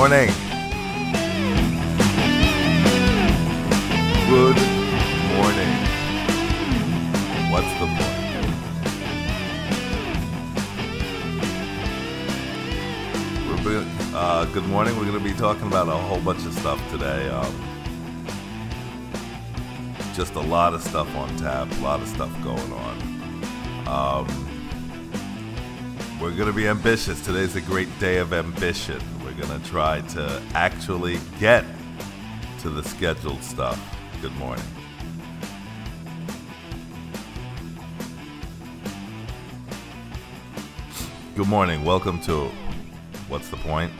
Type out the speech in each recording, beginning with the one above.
morning. Good morning. What's the point? We're uh, good morning. We're going to be talking about a whole bunch of stuff today. Um, just a lot of stuff on tap, a lot of stuff going on. Um, we're going to be ambitious. Today's a great day of ambition. Going to try to actually get to the scheduled stuff. Good morning. Good morning. Welcome to What's the Point?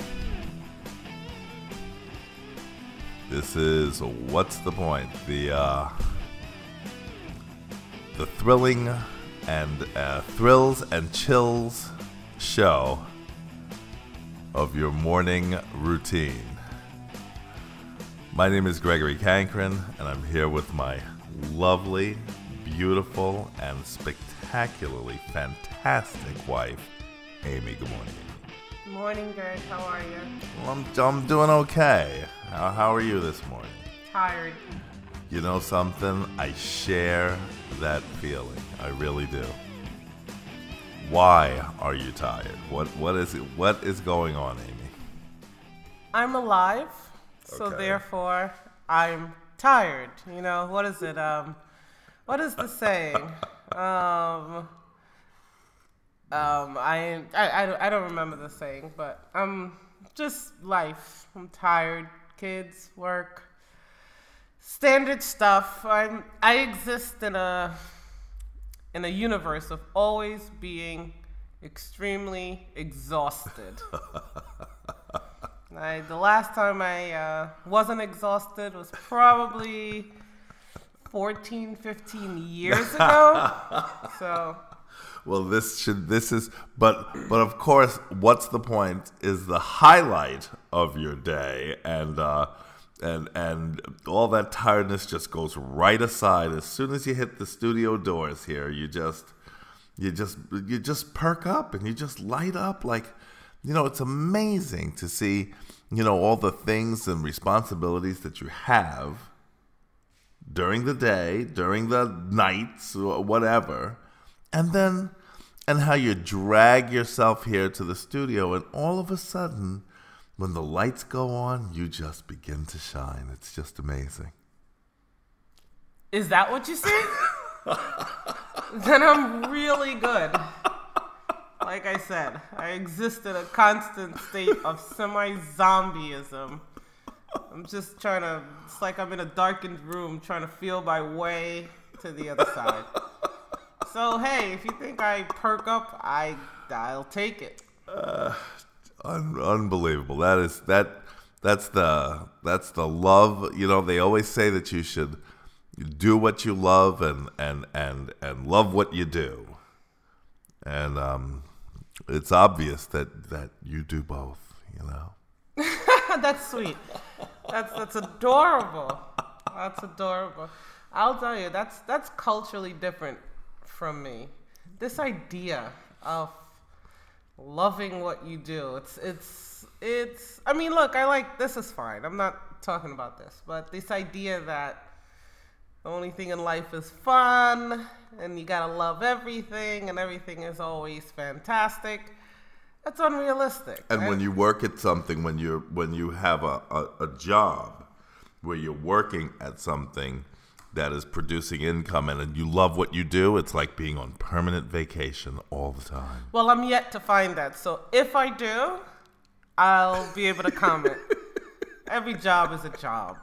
This is What's the Point? The uh, the thrilling and uh, thrills and chills show of your morning routine. My name is Gregory Cankren, and I'm here with my lovely, beautiful, and spectacularly fantastic wife, Amy. Good morning. Good morning, Greg. How are you? Well, I'm, I'm doing okay. How, how are you this morning? Tired. You know something? I share that feeling. I really do. Why are you tired? What what is it? What is going on, Amy? I'm alive, so Okay. therefore I'm tired. You know what is it? Um, what is the saying? um, um, I, I I don't- I don't remember the saying, but um, just life. I'm tired. Kids, work, standard stuff. I'm I exist in a in a universe of always being extremely exhausted. I, the last time I uh, wasn't exhausted was probably 14, 15 years ago. so, Well, this should this is but but of course, what's the point? Is the highlight of your day, and uh, and and all that tiredness just goes right aside as soon as you hit the studio doors. Here, you just you just you just perk up and you just light up like you know it's amazing to see you know all the things and responsibilities that you have during the day, during the nights, whatever, and then and how you drag yourself here to the studio, and all of a sudden, when the lights go on, you just begin to shine. It's just amazing. is that what you see? then I'm really good. Like I said, I exist in a constant state of semi zombieism. I'm just trying to, it's like I'm in a darkened room trying to feel my way to the other side. So, hey, if you think I perk up, I, I'll take it. Uh, Un- unbelievable. That is that. That's the that's the love. You know, they always say that you should do what you love and and and and love what you do. And um, it's obvious that that you do both. You know. that's sweet. That's that's adorable. That's adorable. I'll tell you, that's that's culturally different from me. This idea of loving what you do. It's it's it's I mean, look, I like this is fine. I'm not talking about this, but this idea that the only thing in life is fun and you got to love everything and everything is always fantastic. That's unrealistic. And when you work at something, when you're when you have a, a, a job where you're working at something that is producing income and, and you love what you do, it's like being on permanent vacation all the time. Well, I'm yet to find that. So if I do, I'll be able to comment. Every job is a job.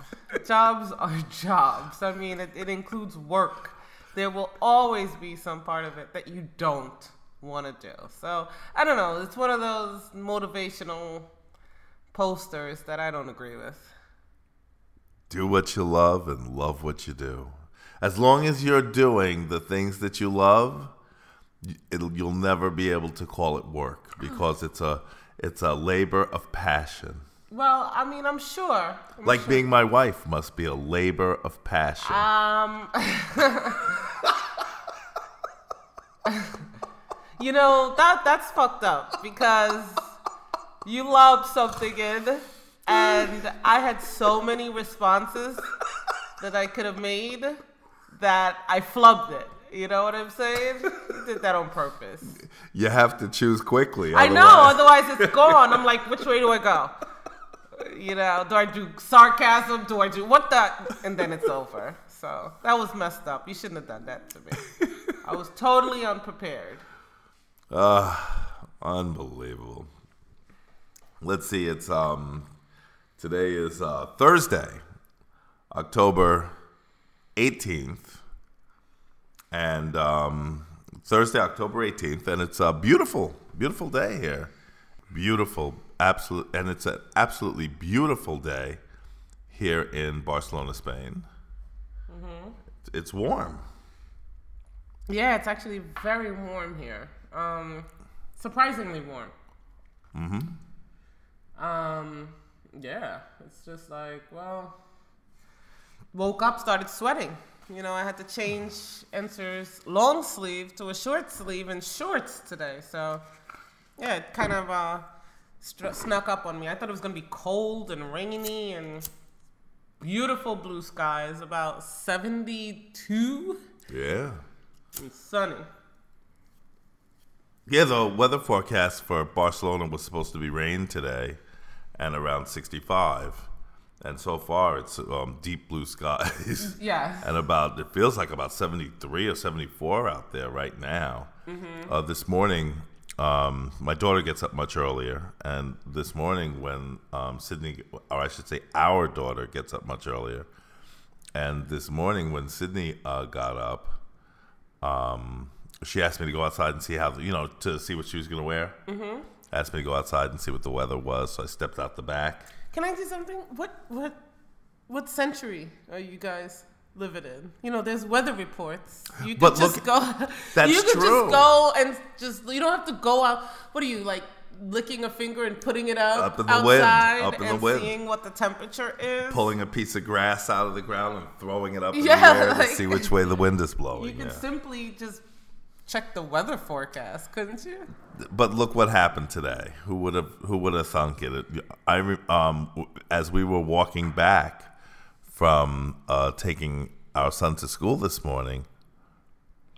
Jobs are jobs. I mean, it, it includes work. There will always be some part of it that you don't want to do. So I don't know. It's one of those motivational posters that I don't agree with. Do what you love and love what you do. As long as you're doing the things that you love, it'll, you'll never be able to call it work because it's a it's a labor of passion. Well, I mean, I'm sure. I'm Like sure. being my wife must be a labor of passion. Um, you know that that's fucked up because you love something in and I had so many responses that I could have made that I flubbed it. You know what I'm saying? Did that on purpose. You have to choose quickly. I know, otherwise it's gone. I'm like, which way do I go? You know, do I do sarcasm? Do I do what the? And then it's over. So that was messed up. You shouldn't have done that to me. I was totally unprepared. Ah, unbelievable. Let's see. It's um, today is uh, Thursday, October eighteenth, and um, Thursday, October eighteenth, and it's a beautiful, beautiful day here. Beautiful, absolute, and it's an absolutely beautiful day here in Barcelona, Spain. Mhm. It's warm. Yeah, it's actually very warm here. Um, surprisingly warm. Mm-hmm. Um, yeah, it's just like, well, woke up, started sweating. You know, I had to change Enzo's long sleeve to a short sleeve and shorts today. So, yeah, it kind of uh, stru- snuck up on me. I thought it was going to be cold and rainy and beautiful blue skies, about 72 Yeah. and sunny. Yeah, the weather forecast for Barcelona was supposed to be rain today and around 65. And so far, it's um, deep blue skies. Yes. and about, it feels like about 73 or 74 out there right now. Uh, this morning, um, my daughter gets up much earlier. And this morning, when um, Sydney, or I should say, our daughter gets up much earlier. And this morning, when Sydney uh, got up, um, she asked me to go outside and see how you know to see what she was going to wear. Mm-hmm. Asked me to go outside and see what the weather was, so I stepped out the back. Can I do something? What what what century are you guys living in? You know, there's weather reports. You could But just look, go. that's you could true. just go and just. You don't have to go out. What are you like? Licking a finger and putting it up, Up in the wind, outside up in the wind. seeing what the temperature is. Pulling a piece of grass out of the ground and throwing it up in Yeah, the air like- to see which way the wind is you blowing. could yeah. simply just check the weather forecast, couldn't you? But look what happened today. Who would have Who would have thunk it? I um as we were walking back from uh, taking our son to school this morning,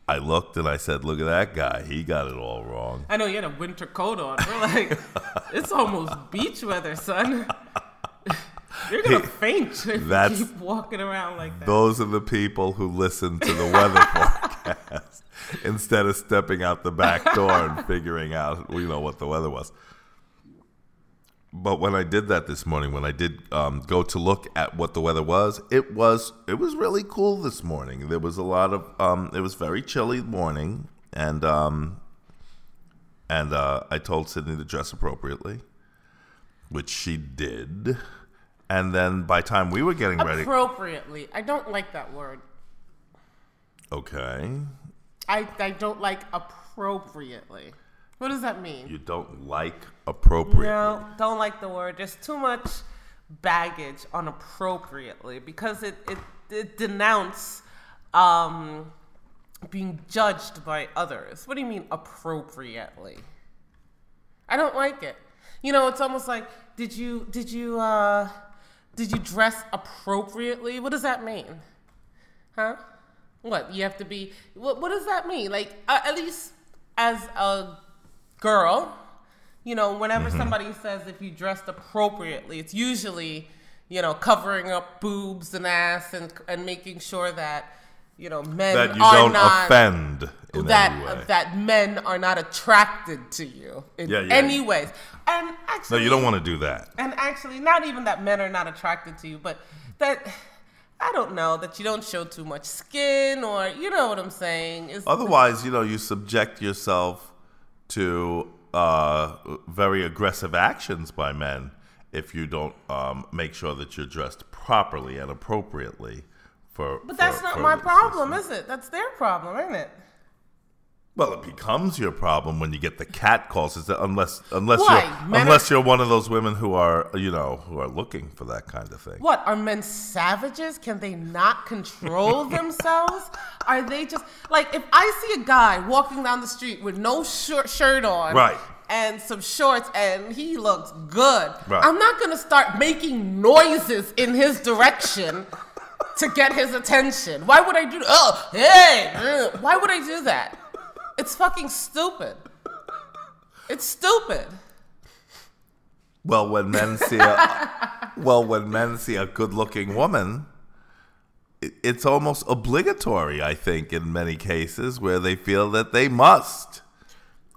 I looked and I said, "Look at that guy. He got it all wrong." I know you had a winter coat on. We're like, it's almost beach weather, son. You're gonna faint if you keep walking around like that. Those are the people who listen to the weather forecast instead of stepping out the back door and figuring out, you know, what the weather was. But when I did that this morning, when I did um, go to look at what the weather was, it was it was really cool this morning. There was a lot of um, it was very chilly morning, and um, and uh, I told Sydney to dress appropriately, which she did. And then by the time we were getting ready, Appropriately. I don't like that word. okay, I, I don't like appropriately. What does that mean? you don't like appropriately. No, don't like the word. There's too much baggage on appropriately because it it, it denounce um, being judged by others. What do you mean appropriately? I don't like it. You know, it's almost like did you did you uh did you dress appropriately? What does that mean? Huh? What you have to be? What What does that mean? Like uh, at least as a girl, you know, whenever somebody says if you dressed appropriately, it's usually you know covering up boobs and ass and and making sure that you know men that you are don't not offend in any way. that that men are not attracted to you in Yeah, yeah. any ways. And actually, no, you don't want to do that. and actually, not even that men are not attracted to you, but that don't know that you don't show too much skin, or you know what I'm saying. Is Otherwise, you know, you subject yourself to uh, very aggressive actions by men if you don't um, make sure that you're dressed properly and appropriately. For but that's for- not for my problem, system. is it? That's their problem, isn't it? Well, it becomes your problem when you get the cat calls. Is that unless unless Why? you're Men unless you're one of those women who are you know who are looking for that kind of thing. What are men savages? Can they not control themselves? Are they just like if I see a guy walking down the street with no short shirt on, Right. and some shorts and he looks good. Right. I'm not gonna start making noises in his direction to get his attention. Why would I do Oh, hey! Why would I do that? It's fucking stupid. It's stupid. Well, when men see a well, when men see a good-looking woman, it's almost obligatory. I think in many cases where they feel that they must.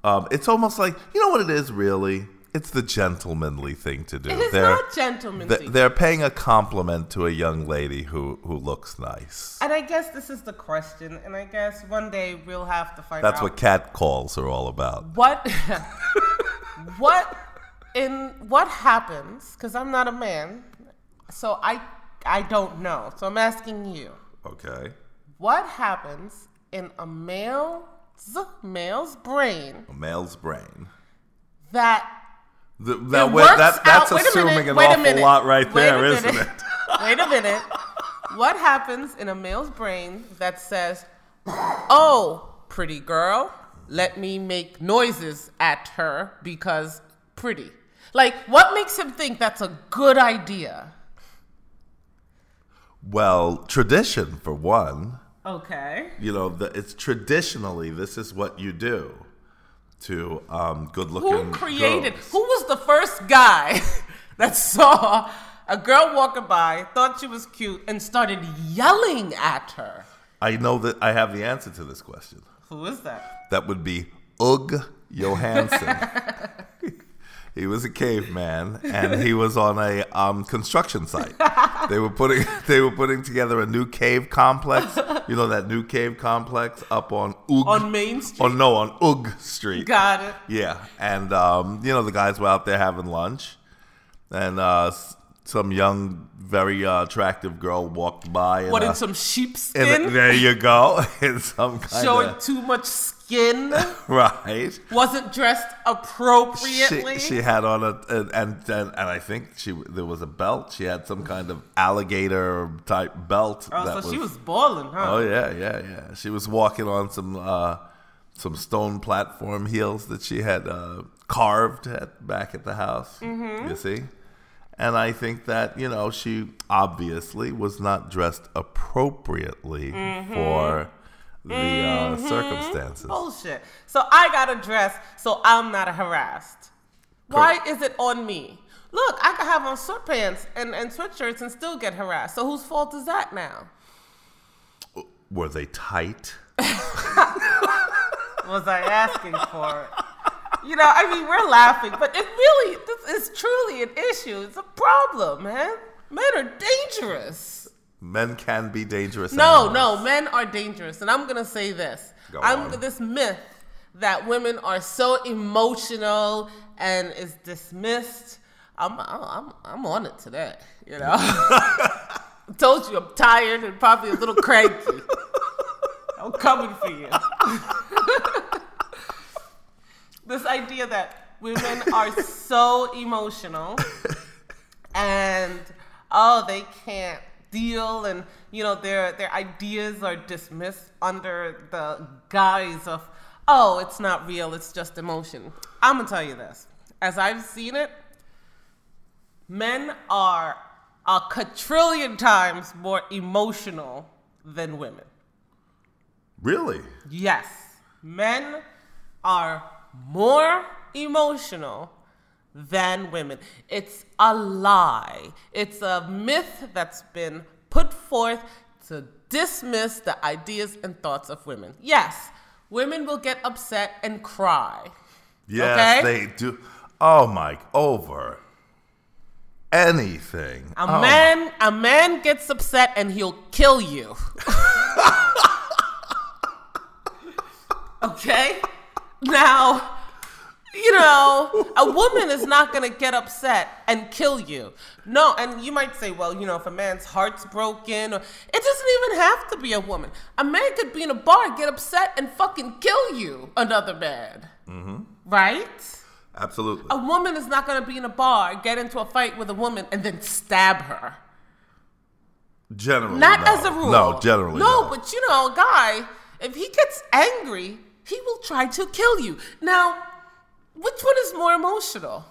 Um, it's almost like you know what it is. Really, it's the gentlemanly thing to do. It is they're, not gentlemanly. th- they're paying a compliment to a young lady who who looks nice. and I guess this is the question, and I guess one day we'll have to find out. That's out what cat calls are all about. what what in what happens because i'm not a man so i i don't know so i'm asking you Okay, what happens in a male's male's brain a male's brain. that Th- that, it that, that's out- assuming minute, an awful minute, lot right there, isn't it? wait a minute. What happens in a male's brain that says oh pretty girl let me make noises at her because pretty. Like what makes him think that's a good idea? Well, tradition for one. okay. You know, the, it's traditionally this is what you do to um, good-looking. who created girls. who was the first guy that saw a girl walking by thought she was cute and started yelling at her I know that I have the answer to this question. who is that That would be Ugg Johansson. he was a caveman, and he was on a um, construction site. They were putting they were putting together a new cave complex. You know that new cave complex up on Ugg. on main street Oh no, on Ugg Street. got it Yeah, and um, you know the guys were out there having lunch, and uh, some young, very uh, attractive girl walked by. what and, in uh, some and, sheepskin uh, there you go. in some kind showing of too much skin right. wasn't dressed appropriately She, she had on a and, and and I think she there was a belt. She had some kind of alligator type belt. oh so she was balling huh Oh yeah, yeah, yeah. She was walking on some uh, some stone platform heels that she had uh, carved at back at the house. Mm-hmm. You see, and I think that you know she obviously was not dressed appropriately Mm-hmm. for the uh, circumstances. bullshit so i got a dress so i'm not harassed why is it on me look i could have on sweatpants and, and sweatshirts and still get harassed so whose fault is that now Were they tight? was I asking for it? You know, I mean, we're laughing, but it really, this is truly an issue. It's a problem, man. Men are dangerous. Men can be dangerous. No, animals. no, men are dangerous. And I'm going to say this. Go I'm on. this myth that women are so emotional and is dismissed. I'm, I'm, I'm on it today, you know? I told you I'm tired and probably a little cranky. I'm coming for you. this idea that women are so emotional and oh they can't deal and you know their their ideas are dismissed under the guise of oh it's not real it's just emotion. I'm gonna tell you this. As i've seen it men are a quadrillion times more emotional than women. Really? Yes, men are more emotional than women. It's a lie. It's a myth that's been put forth to dismiss the ideas and thoughts of women. Yes, women will get upset and cry. Yes, Okay. they do. Oh my, over anything. A Oh, man, a man gets upset and he'll kill you. okay? Now, you know, a woman is not gonna get upset and kill you. No, and you might say, well, you know, if a man's heart's broken, or it doesn't even have to be a woman. A man could be in a bar, get upset, and fucking kill you, another man. Mm-hmm. Right? Absolutely. A woman is not gonna be in a bar, get into a fight with a woman, and then stab her. generally, Not no. as a rule. No, generally, No, no. but you know, a guy, if he gets angry, he will try to kill you. Now, Which one is more emotional?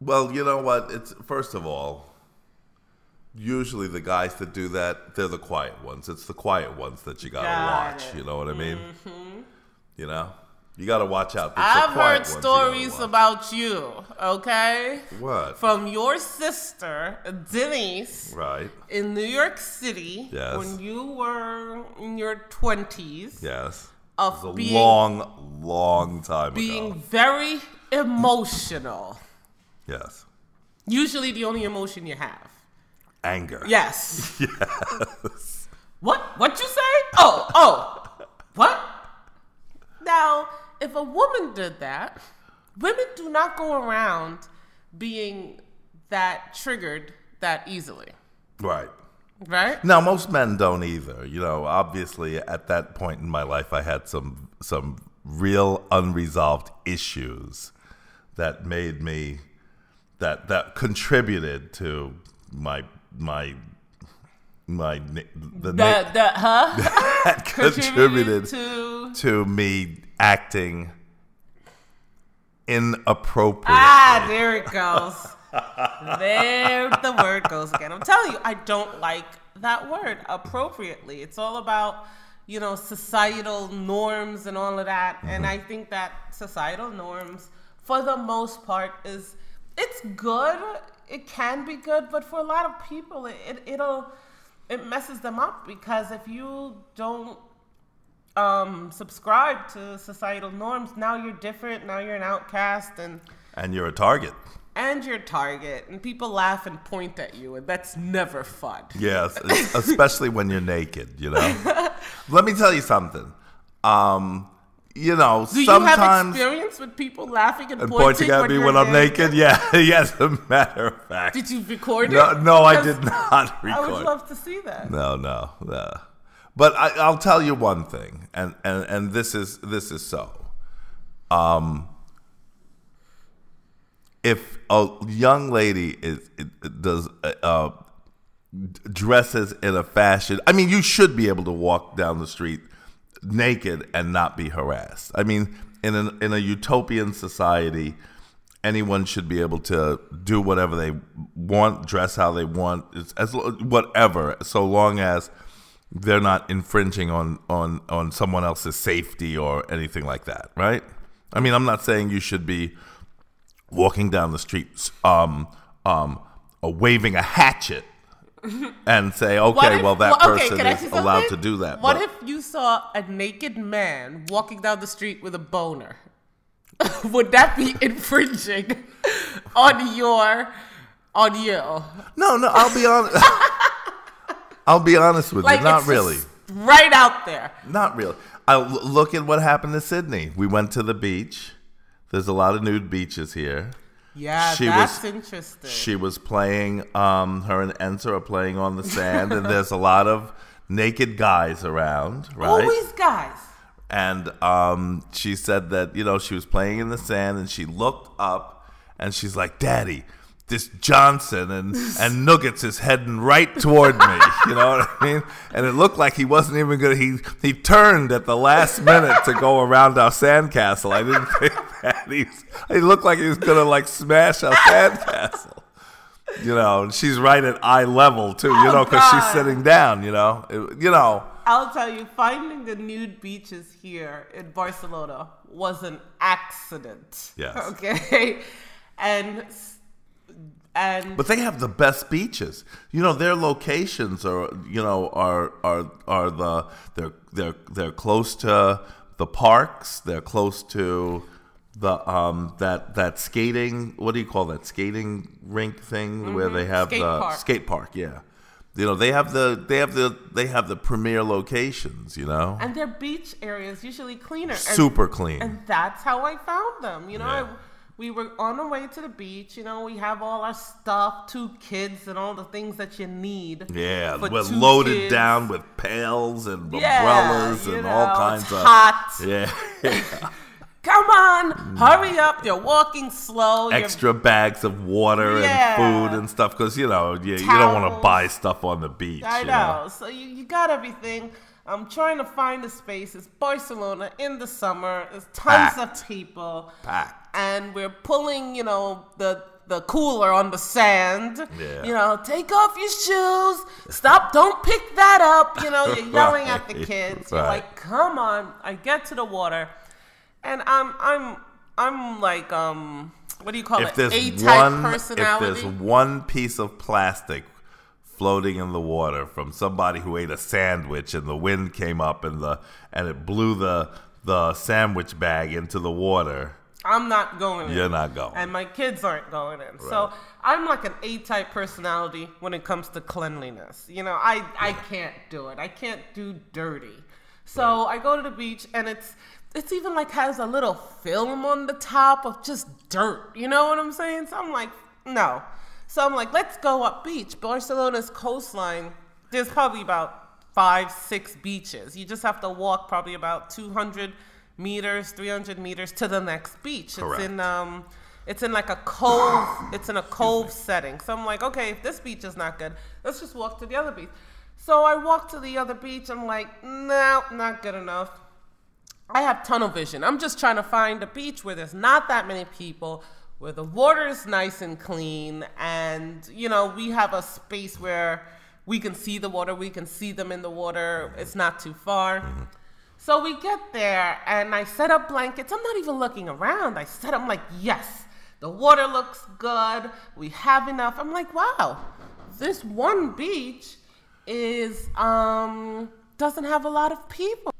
Well, you know what? It's first of all, usually the guys that do that, they're the quiet ones. It's the quiet ones that you gotta Got watch. it. You know what I mean? Mm-hmm. You know, you gotta watch out. It's the I've heard you stories about you, okay? what? From your sister, Denise, right? in New York City Yes. when you were in your 20s Yes. of a being, long, long time being ago. Being very emotional. Yes. Usually the only emotion you have. Anger. Yes. Yes. What? What you say? Oh, oh. What? Now, if a woman did that, women do not go around being that triggered that easily, Right. right? Now, most men don't either. You know, obviously, at that point in my life, I had some some real unresolved issues that made me that that contributed to my my my the na- That that huh? that contributed to to me acting inappropriately. ah, there it goes. there the word goes again. I'm telling you, I don't like that word appropriately. It's all about you know societal norms and all of that, and I think that societal norms, for the most part, is it's good. It can be good, but for a lot of people, it, it it'll it messes them up because if you don't um, subscribe to societal norms, now you're different. Now you're an outcast, and and you're a target. and your target, and people laugh and point at you, and that's never fun. Yes, especially when you're naked, you know. Let me tell you something. Um, you know, Do you have sometimes experience with people laughing and, and pointing, pointing at me when I'm naked. Yeah, yes, a matter of fact. Did you record it? No, no, I did not record. I would love to see that. No, no, no. But I, I'll tell you one thing, and, and, and this is this is so. Um, if a young lady is does uh, uh, dresses in a fashion, I mean, you should be able to walk down the street naked and not be harassed. I mean, in an, in a utopian society, anyone should be able to do whatever they want, dress how they want, as whatever, so long as they're not infringing on on on someone else's safety or anything like that, right? I mean, I'm not saying you should be walking down the streets, um, um, uh, waving a hatchet. And say, okay, if- well, that well, okay, person is allowed to do that. What but- if you saw a naked man walking down the street with a boner? Would that be infringing on your on you? No, no, I'll be honest. I'll be honest with Like you. Not really. right out there. Not really. I, look at what happened to Sydney. We went to the beach. There's a lot of nude beaches here. Yeah, She that's was- interesting. She was playing, um, her and Enzo are playing on the sand, and there's a lot of naked guys around, right? Always guys. And um, she said that, you know, she was playing in the sand and she looked up and she's like, Daddy, this Johnson and, and Nuggets is heading right toward me. You know what I mean? And it looked like he wasn't even going to, he, he turned at the last minute to go around our sandcastle. I didn't think that. He's, he looked like he was going to like smash our sandcastle. You know, and she's right at eye level too, you Oh, know, because she's sitting down, you know. It- you know, I'll tell you, finding the nude beaches here in Barcelona was an accident. Yes. Okay. And and But they have the best beaches. You know, their locations are you know are are are the they're they're they're close to the parks. They're close to the um that that skating. What do you call that skating rink thing where they have Skate the park. skate park? Yeah. You know they have the they have the they have the premier locations. You know, and their beach areas usually cleaner. And, super clean. And that's how I found them. You know, Yeah. I, we were on our way to the beach. You know, we have all our stuff, two kids, and all the things that you need. yeah, we're loaded kids. down with pails and Yeah, umbrellas and know, all kinds of hot. yeah. Come on, hurry up! You're walking slow. you're- extra bags of water Yeah. and food and stuff because you know you, you don't want to buy stuff on the beach. I you know. So you, you got everything. I'm trying to find a space. It's Barcelona in the summer. There's tons Packed. of people. Packed. And we're pulling, you know, the the cooler on the sand. Yeah. You know, take off your shoes. Stop, don't pick that up. You know, you're yelling at the Right. kids. You're like, come on. I get to the water. And I'm I'm I'm like um what do you call If it? A type one, if personality. there's one piece of plastic floating in the water from somebody who ate a sandwich and the wind came up and the and it blew the the sandwich bag into the water, I'm not going in. you're not going. And my kids aren't going in. So I'm like an A type personality when it comes to cleanliness. You know, I, I can't do it. I can't do dirty. So I go to the beach and it's it's even like has a little film on the top of just dirt. You know what I'm saying? So I'm like, no. So I'm like, let's go up beach. Barcelona's coastline, there's probably about five, six beaches. You just have to walk probably about 200 meters, 300 meters to the next beach. Correct. It's in um, it's in like a cove. It's in a cove setting. So I'm like, okay, if this beach is not good, let's just walk to the other beach. So I walk to the other beach. I'm like, no, not good enough. I have tunnel vision. I'm just trying to find a beach where there's not that many people, where the water is nice and clean, and you know we have a space where we can see the water, we can see them in the water. It's not too far. So we get there, and I set up blankets. I'm not even looking around. I set I'm like, yes, the water looks good. We have enough. I'm like, wow, this one beach is um doesn't have a lot of people.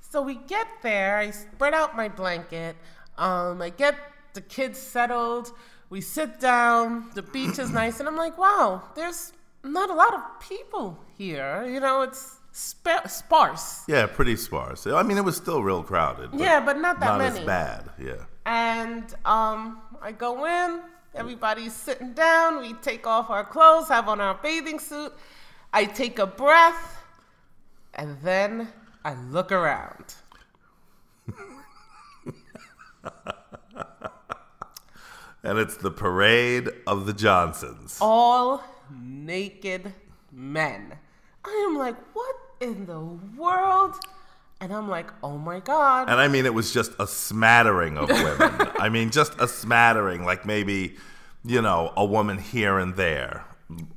So we get there, I spread out my blanket, um, I get the kids settled, we sit down, the beach is nice, and I'm like, wow, there's not a lot of people here. You know, it's spa- sparse. yeah, pretty sparse. I mean, it was still real crowded. But Yeah, but not that not many. as bad. Yeah. And um, I go in, everybody's sitting down, we take off our clothes, have on our bathing suit. I take a breath, and then I look around. And it's the parade of the Johnsons. all naked men. I am like, what in the world? And I'm like, oh my God. And I mean, it was just a smattering of women. I mean, just a smattering, like maybe, you know, a woman here and there.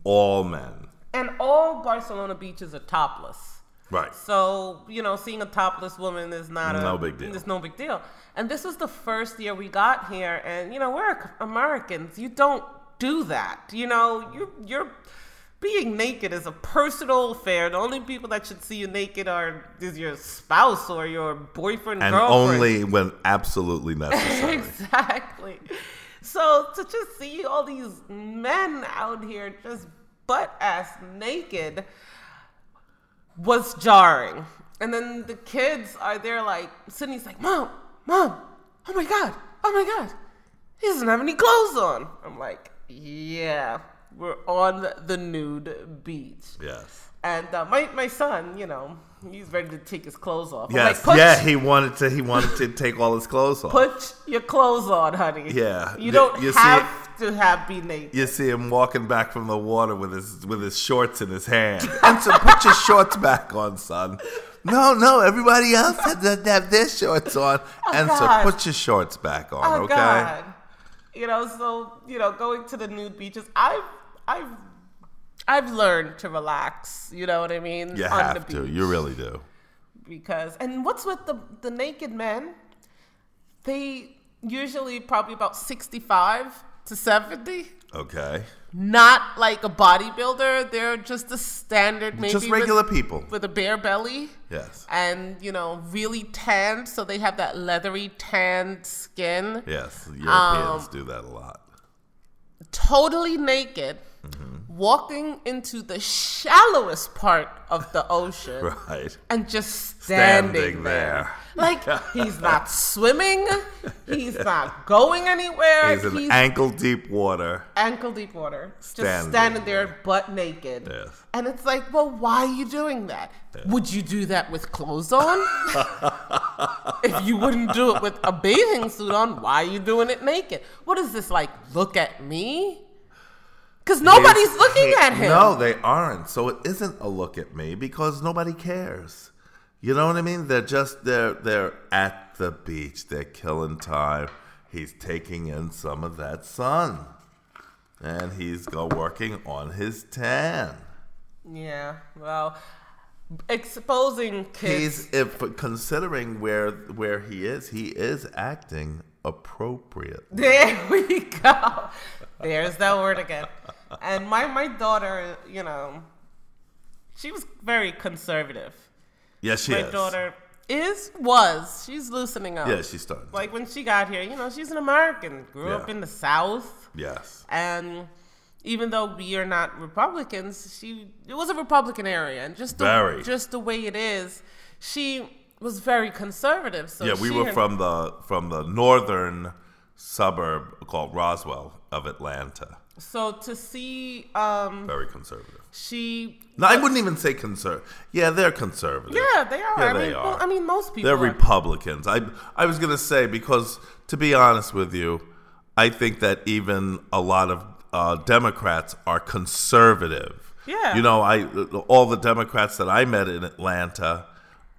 All men. And all Barcelona beaches are topless. Right. So, you know, seeing a topless woman is not a No big deal. It's no big deal. And this was the first year we got here and you know, we're Americans. You don't do that. You know, you you're being naked is a personal affair. The only people that should see you naked are is your spouse or your boyfriend, And girlfriend. only when absolutely necessary. exactly. So to just see all these men out here just butt ass naked was jarring. And then the kids are there like Sydney's like, Mom, Mom, oh my god, oh my god. He doesn't have any clothes on. I'm like, Yeah, we're on the nude beach. yes. And uh, my, my son, you know, he's ready to take his clothes off. Yes. like, yeah, he wanted to he wanted to take all his clothes off. Put your clothes on, honey. Yeah. You don't you see have to have be naked. you see him walking back from the water with his with his shorts in his hand. And so put your shorts back on, son. No, no, everybody else had to have their shorts on. Oh, and Oh, God. so put your shorts back on, Oh okay? God. You know, so you know, going to the nude beaches, I've I've I've learned to relax. You know what I mean? You on have to. You really do. because and what's with the the naked men? They usually probably about sixty five to seventy. Okay. Not like a bodybuilder. They're just a standard, maybe Just with- regular people. with a bare belly. Yes. and you know really tanned so they have that leathery tanned skin Yes. Europeans Um, do that a lot. totally naked Mm-hmm. walking into the shallowest part of the ocean Right. and just standing, Standing there. there. like he's not swimming he's not going anywhere He's in ankle deep water. ankle deep water just Standing standing there there. butt naked Yes. and it's like well why are you doing that would you do that with clothes on if you wouldn't do it with a bathing suit on why are you doing it naked what is this like look at me Because nobody's looking at him. No, they aren't. So it isn't a look at me because nobody cares. You know what I mean? They're just they're they're at the beach. They're killing time. He's taking in some of that sun, and he's go working on his tan. Yeah. Well, exposing kids. He's if considering where where he is, he is acting appropriate. There we go. There's that word again. And my my daughter, you know, she was very conservative. Yes, she my is. daughter is was she's loosening up. Yeah, she's starting. like when she got here, you know, she's an American, grew up in the South, yes. and even though we are not Republicans, she it was a Republican area, and just the, Very. just the way it is, she was very conservative. So yeah, we were from the from the northern suburb called Roswell of Atlanta. So to see, um, Very conservative. she No, I wouldn't even say conservative. Yeah, they're conservative. Yeah, they are. Yeah, I they mean, are. well, I mean, most people. They're are. Republicans. I I was gonna say because to be honest with you, I think that even a lot of uh, Democrats are conservative. Yeah. You know, I all the Democrats that I met in Atlanta,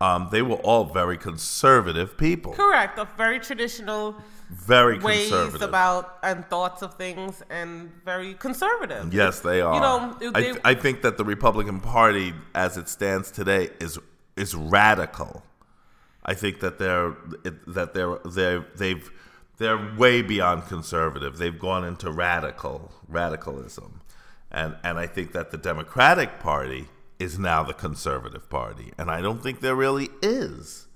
um, they were all very conservative people. Correct. Of very traditional Very ways conservative. about and thoughts of things, and very conservative. Yes, they are. You know, if I, th- I think that the Republican Party, as it stands today, is is radical. I think that they're it, that they're they they've they're way beyond conservative. They've gone into radical radicalism, and and I think that the Democratic Party is now the conservative party, and I don't think there really is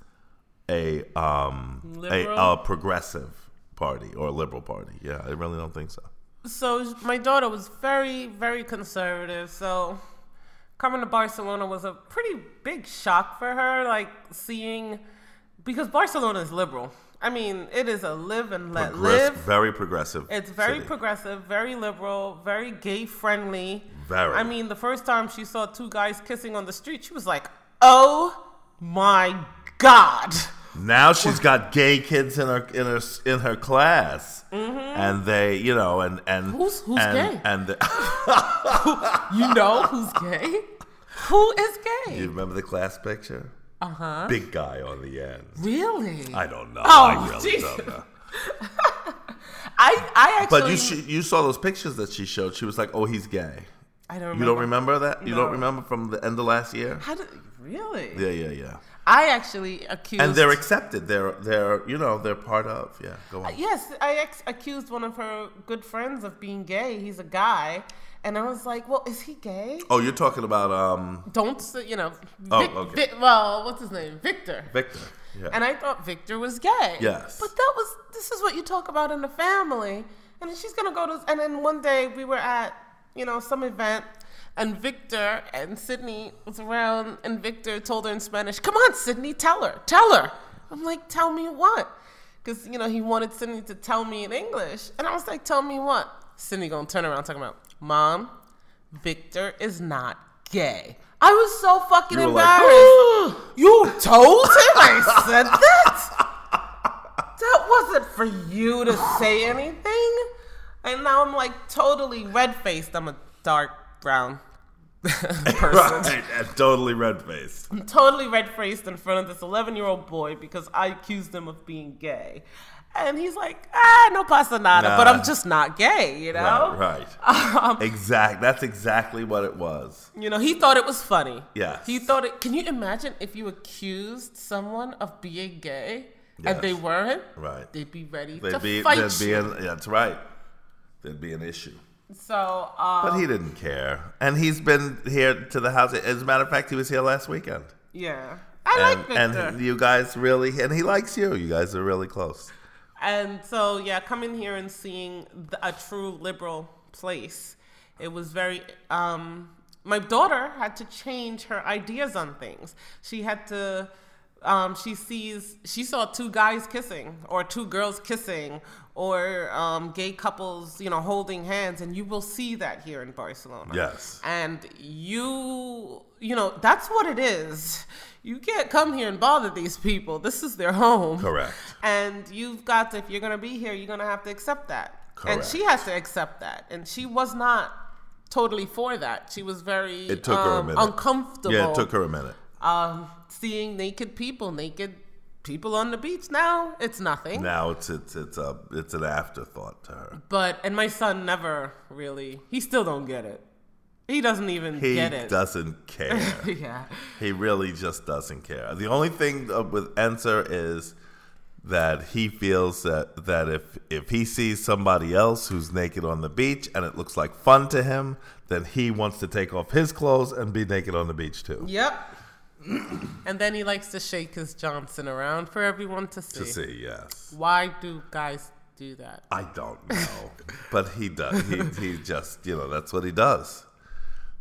a um a, a progressive party or a liberal party. Yeah, I really don't think so. So my daughter was very, very conservative. So coming to Barcelona was a pretty big shock for her. Like seeing, because Barcelona is liberal. I mean, it is a live and let Progress- live. very progressive. It's very city. progressive, very liberal, very gay friendly. Very. I mean, the first time she saw two guys kissing on the street, she was like, "Oh my god!" Now she's got gay kids in her in her in her class, and they, you know, and and Mm-hmm. Who's- who's and, gay? And the, You know who's gay? Who is gay? you remember the class picture? Uh huh. Big guy on the end. Really? I don't know. Oh, I really geez. don't know. I I actually. But you sh- you saw those pictures that she showed. She was like, "Oh, he's gay." I don't remember. You don't remember that? You don't remember from the end of last year? How did really? Yeah, yeah, yeah. I actually accused. And they're accepted. They're they're you know they're part of. Yeah, go on. Yes, I ex- accused one of her good friends of being gay. He's a guy, and I was like, "Well, is he gay?" Oh, you're talking about um Don't you know? Oh, okay. Vic- well, what's his name? Victor. Victor. Yeah. And I thought Victor was gay. Yes. But that was this is what you talk about in the family. And she's gonna go to and then one day we were at, you know, some event and Victor and Sydney was around and Victor told her in Spanish, Come on, Sydney, tell her, tell her. I'm like, tell me what? Because, you know, he wanted Sydney to tell me in English. And I was like, tell me what? Sydney gonna turn around talking about, Mom, Victor is not gay. I was so fucking You were like, embarrassed. you told him I said that? That wasn't for you to say anything. And now I'm like totally red faced. I'm a dark brown person. right, and totally red faced. I'm totally red faced in front of this 11 year old boy because I accused him of being gay. And he's like, ah, no pasa nada, but I'm just not gay, you know? Right, right. Um, exact. That's exactly what it was. You know, he thought it was funny. Yeah. He thought it. Can you imagine if you accused someone of being gay and they weren't? Right. They'd be ready There'd to be, fight there'd be you. an, yeah, that's right. There'd be an issue. So, um, But he didn't care. And he's been here to the house. As a matter of fact, he was here last weekend. yeah, I like and, Victor. and you guys really, and he likes you. You guys are really close. And so, yeah, coming here and seeing the, a true liberal place, it was very. Um, my daughter had to change her ideas on things. She had to. Um, she sees. She saw two guys kissing, or two girls kissing, or um, gay couples, you know, holding hands, and you will see that here in Barcelona. Yes. And you, you know, that's what it is. You can't come here and bother these people. This is their home. Correct. And you've got to, if you're going to be here, you're going to have to accept that. Correct. And she has to accept that. And she was not totally for that. She was very It took her a um, minute. uncomfortable. Yeah, it took her a minute. um, seeing naked people, naked people on the beach. Now it's nothing. Now it's it's it's a it's an afterthought to her. But and my son never really. He still don't get it. He doesn't even He get it. He doesn't care. yeah. he really just doesn't care. The only thing uh, with Enzo is that he feels that that if if he sees somebody else who's naked on the beach and it looks like fun to him, then he wants to take off his clothes and be naked on the beach too. Yep. and then he likes to shake his Johnson around for everyone to see. To see, yes. Why do guys do that? I don't know, but he does. He he just you know that's what he does.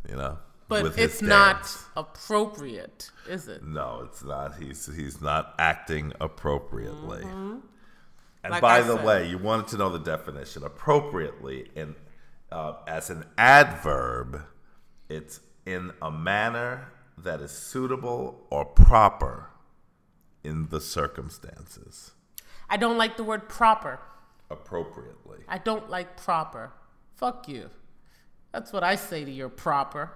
You know, But it's not appropriate, is it? No, it's not. He's he's not acting appropriately. And Mm-hmm. Like by I the said. way, you wanted to know the definition. Appropriately, in uh, as an adverb, it's in a manner that is suitable or proper in the circumstances. I don't like the word proper. Appropriately. I don't like proper. Fuck you. That's what I say to your proper.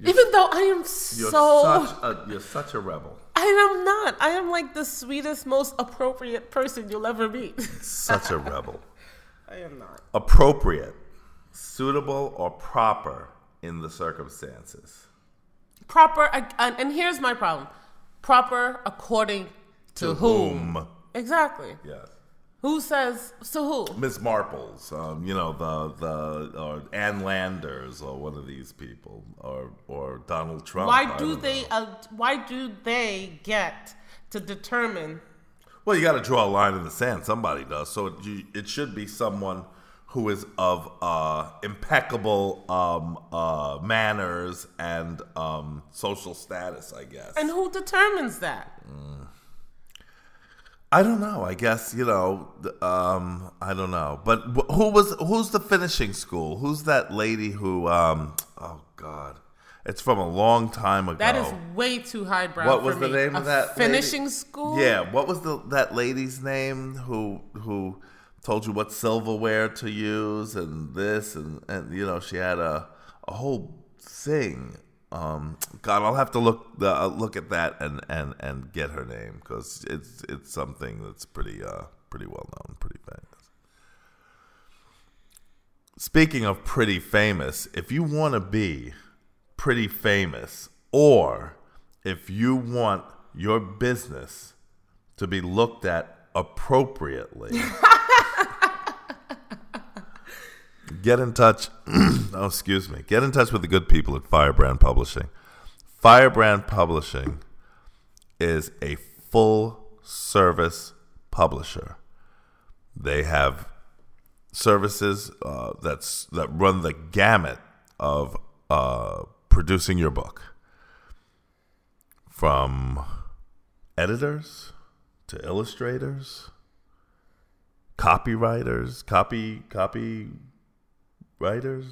Even though I am You're so such a you're such a rebel. I am not. I am like the sweetest, most appropriate person you'll ever meet. Such a rebel. I am not. Appropriate, suitable or proper in the circumstances. Proper, and, and here's my problem. Proper according to, whom? Exactly. Yes. Who says so? Who? Miss Marples, um, you know the the or Ann Landers or one of these people or or Donald Trump. Why do they? Uh, why do they get to determine? Well, you got to draw a line in the sand. Somebody does. So it, you, it should be someone who is of uh, impeccable um, uh, manners and um, social status. I guess. And who determines that? I don't know. I guess you know. Um, I don't know. But who was who's the finishing school? Who's that lady who? Um, oh God, it's from a long time ago. That is way too highbrow. What was the me. name A of that lady? finishing school? Yeah. What was the that lady's name who who told you what silverware to use and this and and you know she had a a whole thing. Um, God, I'll have to look uh, look at that and and and get her name because it's it's something that's pretty uh pretty well known, pretty famous. Speaking of pretty famous, if you want to be pretty famous, or if you want your business to be looked at appropriately, get in touch. oh, excuse me. Get in touch with the good people at Firebrand Publishing. Firebrand Publishing is a full service publisher. They have services uh, that's that run the gamut of uh, producing your book, from editors to illustrators, copywriters, copy copy writers,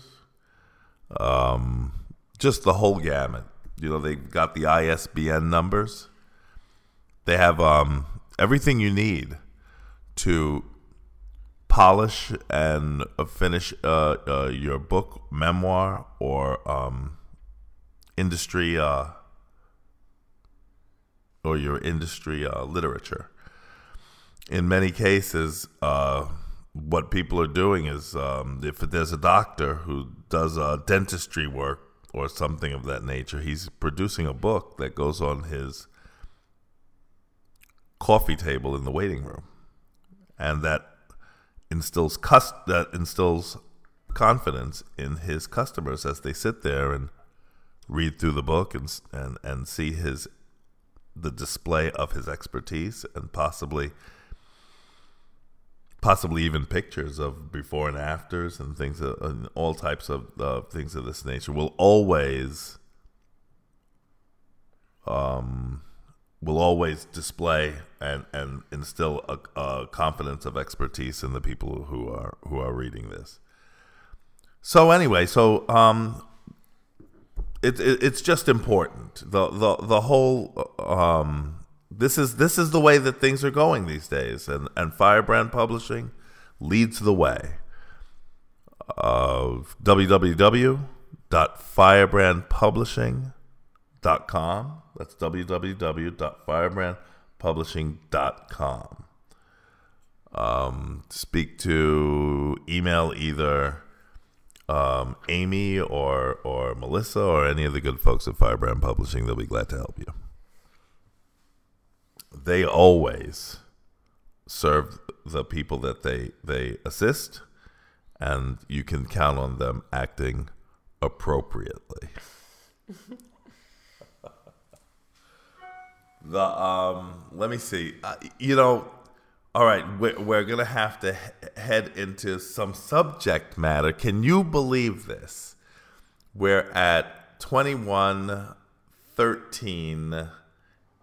um, just the whole gamut. You know, they've got the ISBN numbers. They have um, everything you need to polish and uh, finish uh, uh, your book, memoir, or um, industry, uh, or your industry uh, literature. In many cases, uh, what people are doing is um, if there's a doctor who does uh, dentistry work or something of that nature, he's producing a book that goes on his coffee table in the waiting room, and that instills that instills confidence in his customers as they sit there and read through the book and and and see his the display of his expertise and possibly possibly even pictures of before and afters and things of, and all types of uh, things of this nature will always um will always display and and instill a, a confidence of expertise in the people who are who are reading this. So anyway so um it, it it's just important. The the the whole um this is this is the way that things are going these days and and firebrand publishing leads the way of www.firebrandpublishing.com. That's www.firebrandpublishing.com. Um, speak to email either um, Amy or or Melissa or any of the good folks at Firebrand Publishing. They'll be glad to help you. They always serve the people that they they assist, and you can count on them acting appropriately. the um, let me see. Uh, you know, all right, we're, we're gonna have to he- head into some subject matter. Can you believe this? We're at twenty one thirteen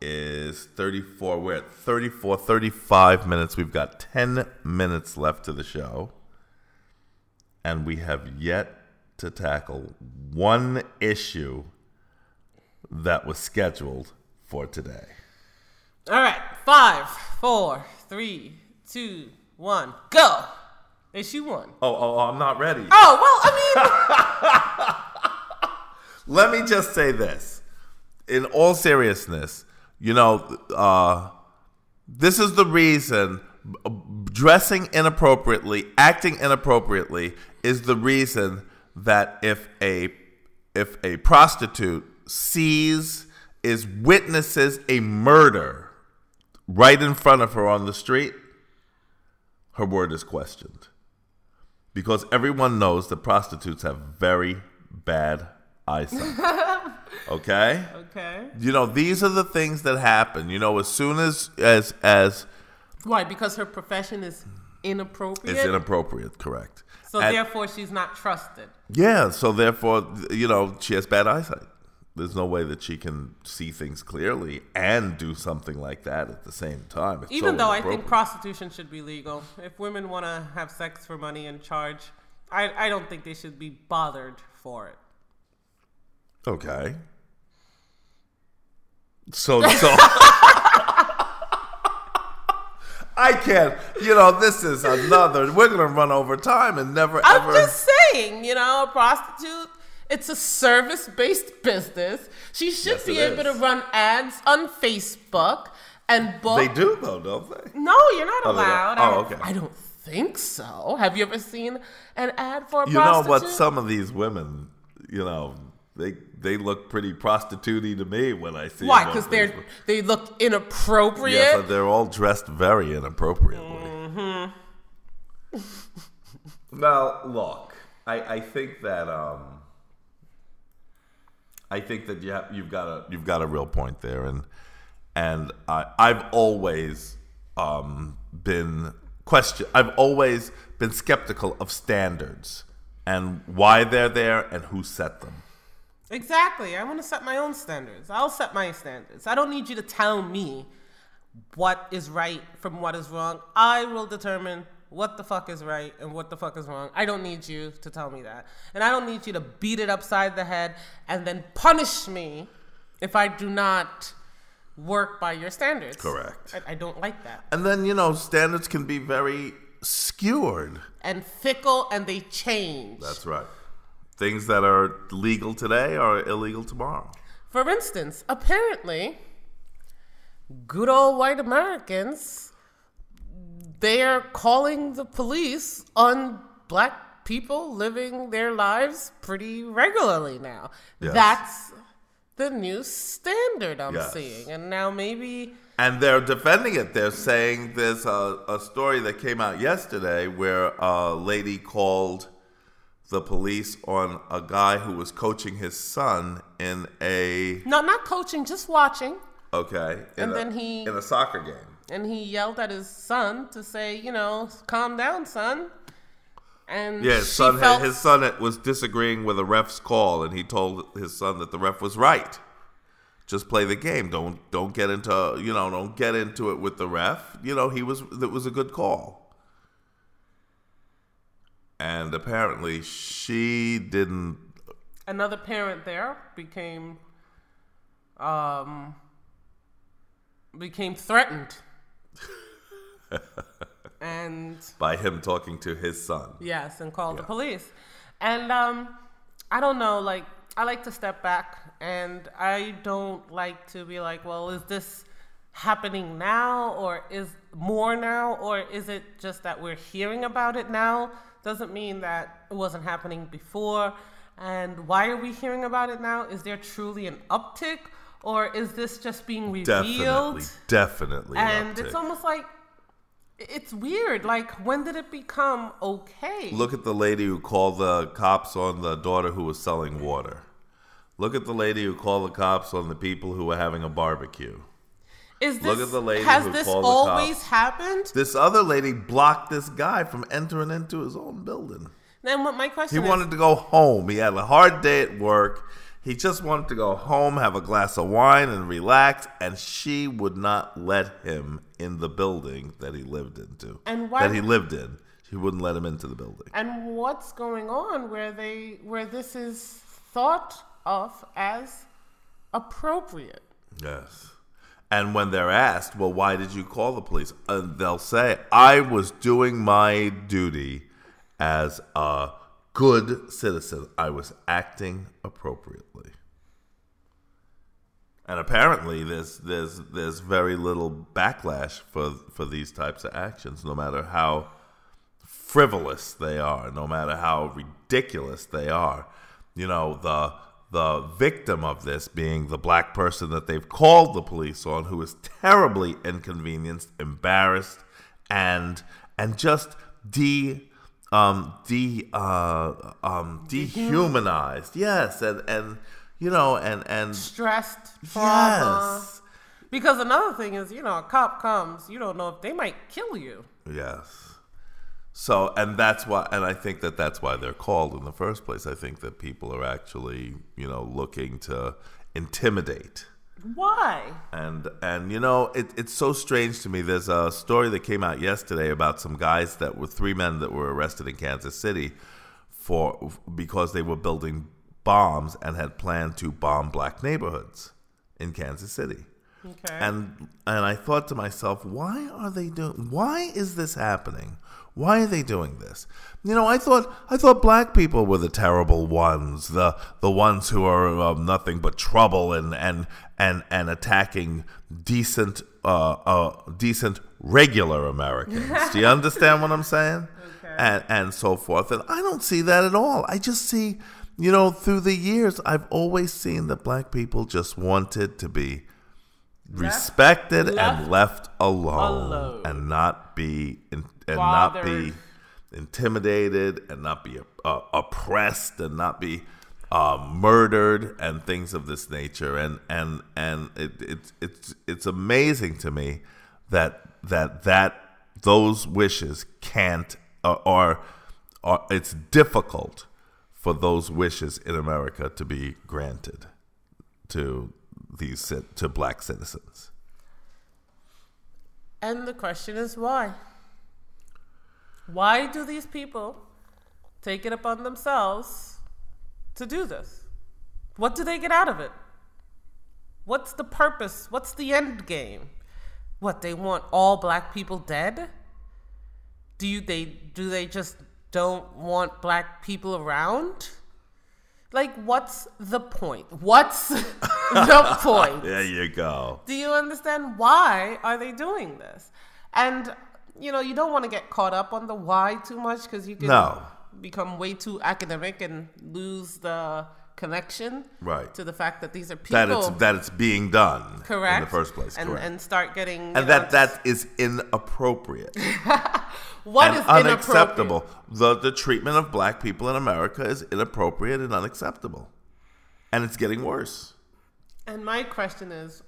is 34. We're at 34, 35 minutes. We've got 10 minutes left to the show. And we have yet to tackle one issue that was scheduled for today. All right, five, four, three, two, one, go. Issue one. Oh, oh, oh I'm not ready. Oh well, I mean, Let me just say this. In all seriousness, you know, uh, this is the reason dressing inappropriately, acting inappropriately is the reason that if a if a prostitute sees is witnesses a murder right in front of her on the street, her word is questioned. Because everyone knows that prostitutes have very bad eyesight. Okay? Okay. You know, these are the things that happen. You know, as soon as as as Why? Because her profession is inappropriate. it's inappropriate, correct. so therefore, she's not trusted. yeah, so therefore, you know, she has bad eyesight. There's no way that she can see things clearly and do something like that at the same time. It's Even so though I think prostitution should be legal, if women want to have sex for money and charge, I, I don't think they should be bothered for it. Okay. So so I can't. You know, this is another. We're gonna run over time and never I'm ever. just saying, you know, a prostitute, it's a service based business. She should Yes, be able to run ads on Facebook and book. They do though, don't they? No, you're not Oh, allowed. Oh, I, okay. I don't think so. Have you ever seen an ad for a You know what? Some of these women, you know, they they look pretty prostitutey to me when I see. Why? Because they're they look inappropriate. Yes, and they're all dressed very inappropriately. Mm-hmm. now, look, I, I think that um, I think that you have, you've got a you've got a real point there, and and I, I've always um, been question. I've always been skeptical of standards and why they're there and who set them. Exactly. I want to set my own standards. I'll set my standards. I don't need you to tell me what is right from what is wrong. I will determine what the fuck is right and what the fuck is wrong. I don't need you to tell me that. And I don't need you to beat it upside the head and then punish me if I do not work by your standards. Correct. I, I don't like that. And then you know standards can be very skewered. And fickle and they change. That's right. Things that are legal today are illegal tomorrow. For instance, apparently, good old white Americans, they are calling the police on black people living their lives pretty regularly now. Yes. That's the new standard I'm Yes. seeing. And now maybe And they're defending it. They're saying there's a, a story that came out yesterday where a lady called the police on a guy who was coaching his son in a no, not coaching, just watching. okay in And a- then he- in a soccer game. And he yelled at his son to say, you know, calm down, son. And Yeah, his son felt- his son was disagreeing with a ref's call, and he told his son that the ref was right. Just play the game. Don't don't get into you know don't get into it with the ref. You know he was it was a good call. And apparently she didn't. another parent there became um became threatened and by him talking to his son. Yes, and call the police. And um, I don't know, like, I like to step back and I don't like to be like, well, is this happening now or is more now or is it just that we're hearing about it now? Doesn't mean that it wasn't happening before. And why are we hearing about it now? Is there truly an uptick or is this just being revealed? Definitely, definitely. an and it's almost like it's weird. Like, when did it become okay? Look at the lady who called the cops on the daughter who was selling water. Look at the lady who called the cops on the people who were having a barbecue. Is this, look at the lady has who this called the always cops. happened? This other lady blocked this guy from entering into his own building. Then what my He question is, wanted to go home. He had a hard day at work. He just wanted to go home, have a glass of wine, and relax. And she would not let him in the building that he lived into. And why- that he lived in. She wouldn't let him into the building. and what's going on where they where this is thought of as appropriate? Yes. And when they're asked, well, why did you call the police? And they'll say, I was doing my duty as a good citizen. I was acting appropriately. And apparently there's there's there's very little backlash for for these types of actions, no matter how frivolous they are, no matter how ridiculous they are. You know, the the victim of this being the black person that they've called the police on, who is terribly inconvenienced, embarrassed, and and just de um de uh um dehumanized. Yes, and and you know and and Stressed, yes. Because another thing is, you know, a cop comes, you don't know if they might kill you. Yes. So, and that's why, and I think that that's why they're called in the first place. I think that people are actually, you know, looking to intimidate. Why? And and you know, it, it's so strange to me. There's a story that came out yesterday about some guys that were three men that were arrested in Kansas City for because they were building bombs and had planned to bomb black neighborhoods in Kansas City. Okay. And and I thought to myself, why are they doing? Why is this happening? Why are they doing this? You know, I thought I thought black people were the terrible ones, the the ones who are uh, nothing but trouble and and and and attacking decent uh, uh decent regular Americans. Do you understand what I'm saying? Okay. And and so forth. And I don't see that at all. I just see, you know, through the years, I've always seen that black people just wanted to be respected left and left alone, alone. and not be in, and not be intimidated and not be uh, oppressed and not be uh, murdered and things of this nature and and and it, it's it's it's amazing to me that that that those wishes can't uh, or or it's difficult for those wishes in America to be granted to these to black citizens. And the question is why? Why do these people take it upon themselves to do this? What do they get out of it? What's the purpose? What's the end game? What they want all black people dead? Do you they do they just don't want black people around? Like what's the point? What's the point? There you go. Do you understand why are they doing this? And you know, you don't want to get caught up on the why too much because you can No. become way too academic and lose the connection Right. to the fact that these are people That it's that it's being done correct in the first place. and correct. and start getting and know, that that is inappropriate what is unacceptable. inappropriate? The the treatment of black people in America is inappropriate and unacceptable, and it's getting worse. And my question is,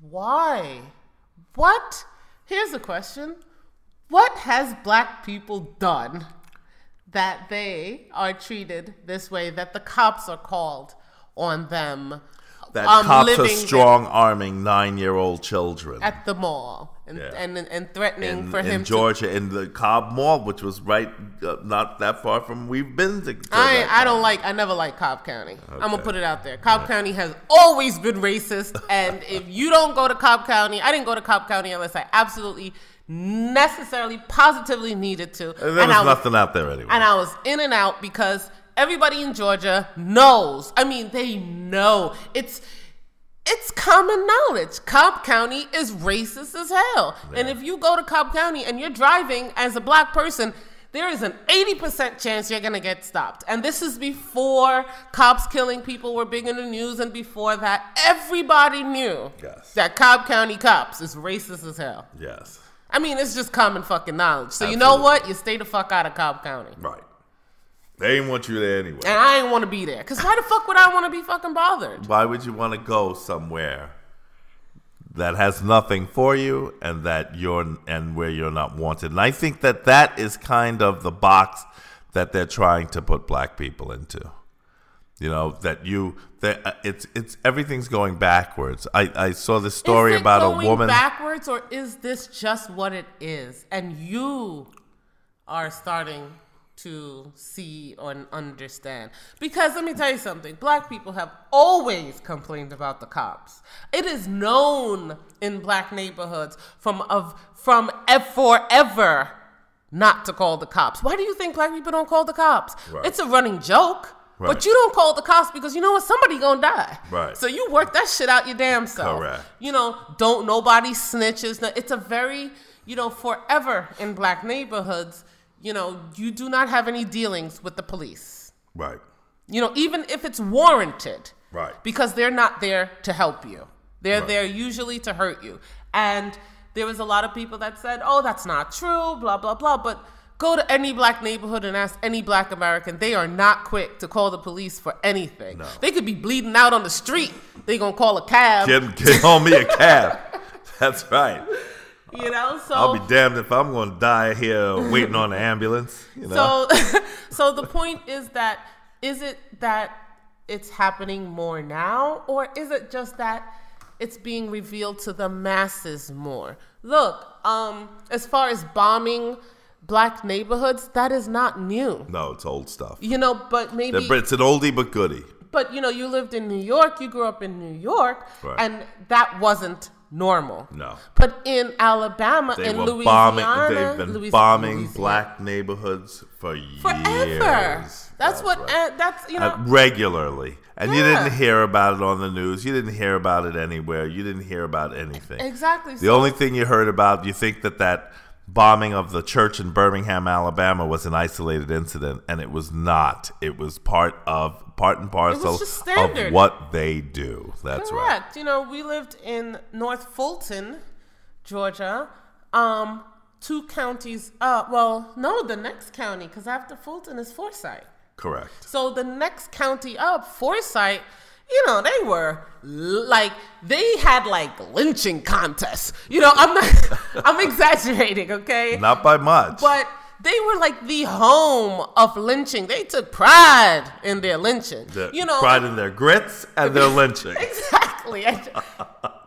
why? What? Here's the question. What has black people done that they are treated this way, that the cops are called on them? That um, cops are strong arming nine year old children At the mall and, Yeah. and, and threatening in, for in him Georgia in the Cobb Mall, which was right uh, not that far from we've been to. I, I don't like, I never liked Cobb County. I'm gonna put it out there. Cobb County has always been racist. and if you don't go to Cobb County, I didn't go to Cobb County unless I absolutely necessarily, positively needed to. And there was I was, nothing out there anyway. and I was in and out because everybody in Georgia knows. I mean, they know it's it's common knowledge. Cobb County is racist as hell. And if you go to Cobb County and you're driving as a black person, there is an 80% chance you're gonna get stopped. And this is before cops killing people were big in the news, and before that, everybody knew Yes. that Cobb County cops is racist as hell. yes. I mean, it's just common fucking knowledge. So you know what? You stay the fuck out of Cobb County. Right. They didn't want you there anyway. And I ain't want to be there. Because why the fuck would I want to be fucking bothered? Why would you want to go somewhere that has nothing for you and that you're and where you're not wanted? And I think that that is kind of the box that they're trying to put black people into. You know that you that uh, it's it's everything's going backwards. I I saw this story is it about going a woman. backwards, or is this just what it is, and you are starting to see and understand? Because let me tell you something: black people have always complained about the cops. It is known in black neighborhoods from of from ev- forever not to call the cops. Why do you think black people don't call the cops? Right. It's a running joke. Right. But you don't call the cops because you know what? Somebody gonna die. Right. So you work that shit out your damn self. Correct. You know, don't nobody snitches. It's a very, you know, forever in black neighborhoods, you know, you do not have any dealings with the police. right. You know, even if it's warranted. Right. Because they're not there to help you. They're Right. there usually to hurt you. And there was a lot of people that said, "Oh, that's not true," blah blah blah, but Go to any black neighborhood and ask any black American. They are not quick to call the police for anything. No. They could be bleeding out on the street. They gonna call a cab. Get, get on me a cab. That's right. You know, so I'll be damned if I'm going to die here waiting on the ambulance. You know? So, so the point is that is it that it's happening more now, or is it just that it's being revealed to the masses more? Look, um, as far as bombing black neighborhoods, that is not new. no, it's old stuff. You know, but maybe It's an oldie but goodie. but you know, you lived in New York, you grew up in New York, Right. and that wasn't normal. No. But in Alabama, They in were Louisiana, bombing. They've been Louis- bombing Louisiana. black neighborhoods for forever. years. That's, what. right. uh, that's you know. Uh, regularly, and you didn't hear about it on the news. You didn't hear about it anywhere. You didn't hear about anything. exactly. The only thing you heard about, you think that that bombing of the church in Birmingham, Alabama, was an isolated incident, and it was not. It was part of part and parcel of what they do. That's right. Correct. You know, we lived in North Fulton, Georgia. Um, two counties. Uh, well, no, the next county, because after Fulton is Forsyth. Correct. So the next county up, Forsyth, you know, they were like they had like lynching contests. You know, I'm not, I'm exaggerating, okay? Not by much. But they were like the home of lynching. They took pride in their lynching. The you know, pride in their grits and their lynching. Exactly.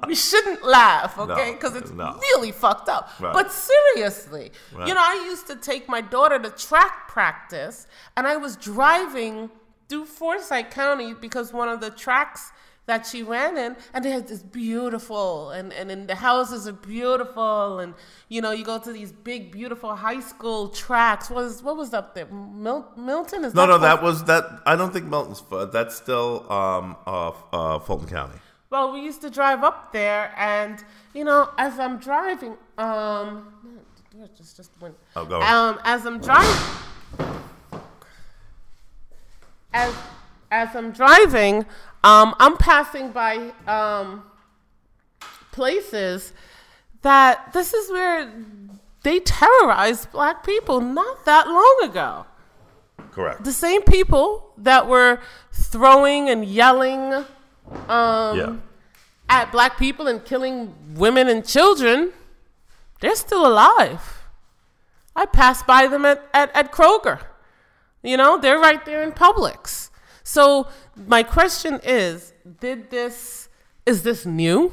We shouldn't laugh, okay? No, Because it's no. really fucked up. Right. But seriously, Right. you know, I used to take my daughter to track practice, and I was driving through Forsyth County because one of the tracks that she ran in, and they had this beautiful, and, and, and the houses are beautiful, and you know, you go to these big, beautiful high school tracks. What was what was up there? Mil- Milton is No, no, that was that. I don't think Milton's. That's still um, uh, uh, Fulton County. Well, we used to drive up there, and you know, as I'm driving, um, just just went. Oh, go. Um, as I'm driving, as as I'm driving, um, I'm passing by um places that this is where they terrorized black people not that long ago Correct. the same people that were throwing and yelling um, Yeah. at black people and killing women and children, they're still alive. I passed by them at, at, at Kroger. You know, they're right there in Publix. So my question is, did this is this new?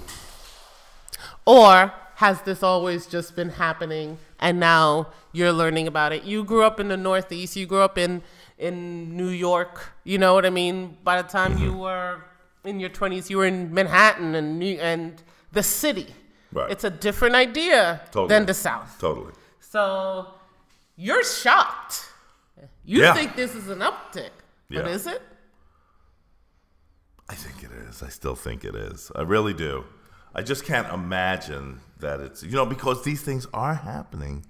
Or has this always just been happening and now you're learning about it? You grew up in the Northeast, you grew up in in New York, you know what I mean? By the time you were in your 20s, you were in Manhattan and New, and the city. Right. It's a different idea Totally. than the South. Totally. So you're shocked. You Yeah. think this is an uptick, but Yeah. is it? I think it is. I still think it is. I really do. I just can't imagine that it's, you know, because these things are happening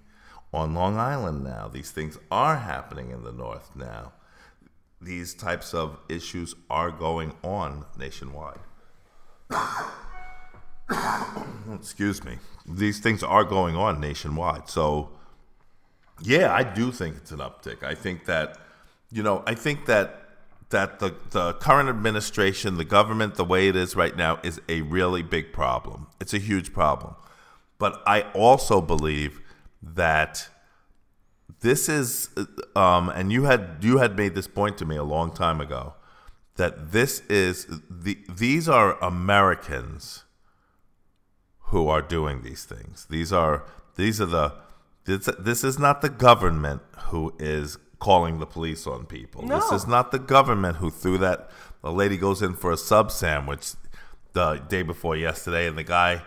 on Long Island now. These things are happening in the North now. These types of issues are going on nationwide. Excuse me. These things are going on nationwide. So, yeah, I do think it's an uptick. I think that, you know, I think that that the the current administration, the government, the way it is right now, is a really big problem. It's a huge problem. But I also believe that this is, um, and you had you had made this point to me a long time ago, that this is the these are Americans who are doing these things. These are these are the this, this is not the government who is calling the police on people. No. This is not the government who threw that a lady goes in for a sub sandwich the day before yesterday and the guy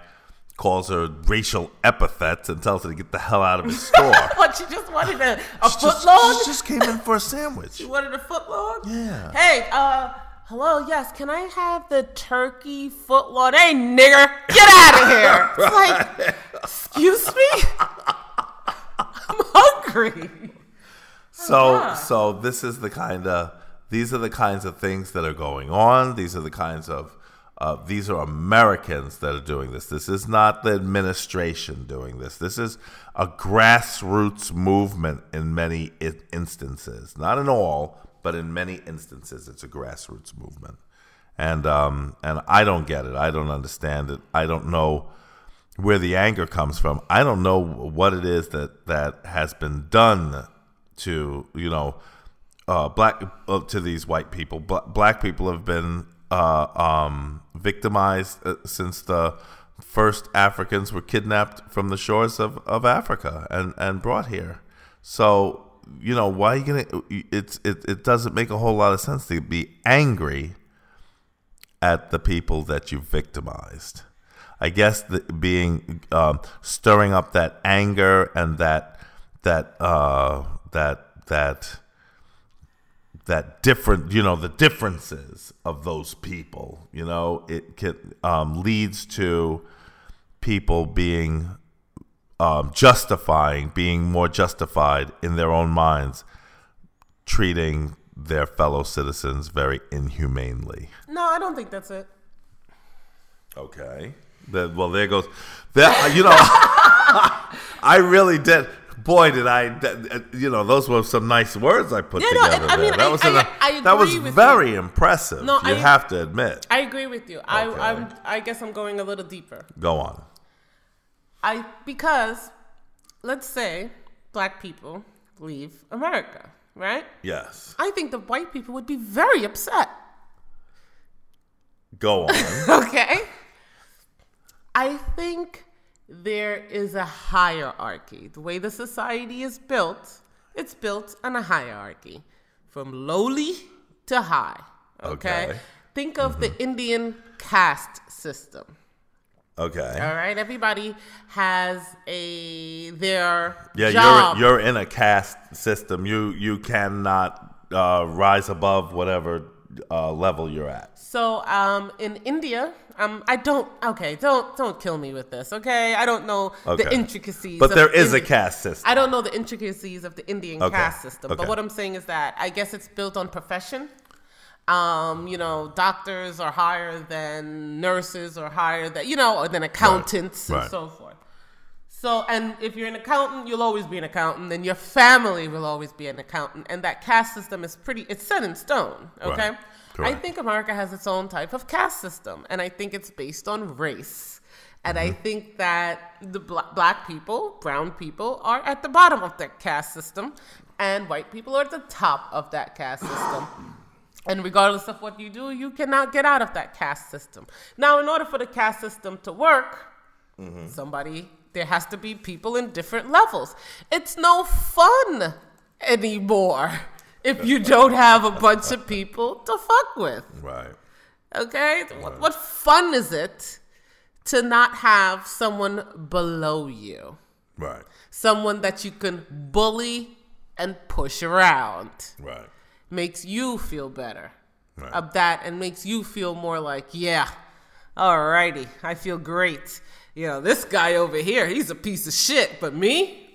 calls her racial epithets and tells her to get the hell out of his store. What she just wanted a, a She foot just, long? she just came in for a sandwich. She wanted a foot long? Yeah. Hey, uh, hello, yes, can I have the turkey foot long? Hey, nigger, get out of here. It's like, excuse me? I'm hungry. So Yeah. so this is the kind of these are the kinds of things that are going on. These are the kinds of uh, these are Americans that are doing this. This is not the administration doing this. This is a grassroots movement in many I- instances. Not in all, but in many instances, it's a grassroots movement. And um, and I don't get it. I don't understand it. I don't know where the anger comes from. I don't know what it is that that has been done to you know uh, black uh, to these white people. Bla- black people have been uh, um, victimized uh, since the first Africans were kidnapped from the shores of, of Africa and, and brought here. So you know why are you gonna? It's it, it doesn't make a whole lot of sense to be angry at the people that you victimized. I guess the, being um, stirring up that anger and that that uh, that that that different you know the differences of those people you know it can um, leads to people being um, justifying being more justified in their own minds treating their fellow citizens very inhumanely No, I don't think that's it. Okay. That well, there goes. That you know, I really did. Boy, did I! Uh, you know, those were some nice words I put no, together. and I there. mean, that I- was I- I that was very impressive. No, you I- have to admit. I agree with you. I, I'm, I guess I'm going a little deeper. Go on. I because let's say black people leave America, right? Yes. I think the white people would be very upset. Go on. Okay? I think there is a hierarchy. The way the society is built, it's built on a hierarchy from lowly to high. Okay? Okay. Think of the Indian caste system. Okay. All right, everybody has a their Yeah, job. you're you're in a caste system. You you cannot uh, rise above whatever uh, level you're at. So, um, in India, um, I don't. Okay, don't don't kill me with this. Okay, I don't know the intricacies. But there is a caste system. I don't know the intricacies of the Indian Okay, caste system. But what I'm saying is that I guess it's built on profession. Um, you know, doctors are higher than nurses, or higher than you know, or than accountants and right. so forth. So, and if you're an accountant, you'll always be an accountant, and your family will always be an accountant, and that caste system is pretty, it's set in stone, okay? Right. I think America has its own type of caste system, and I think it's based on race. And I mm-hmm. think that the bla- black people, brown people, are at the bottom of that caste system, and white people are at the top of that caste system. And regardless of what you do, you cannot get out of that caste system. Now, in order for the caste system to work, mm-hmm. somebody, there has to be people in different levels. It's no fun anymore if you don't have a bunch of people to fuck with. Right. Okay? What, what fun is it to not have someone below you, Right. someone that you can bully and push around. Right. Makes you feel better Right. of that and makes you feel more like, yeah, alrighty, I feel great. You know, this guy over here, he's a piece of shit, but me,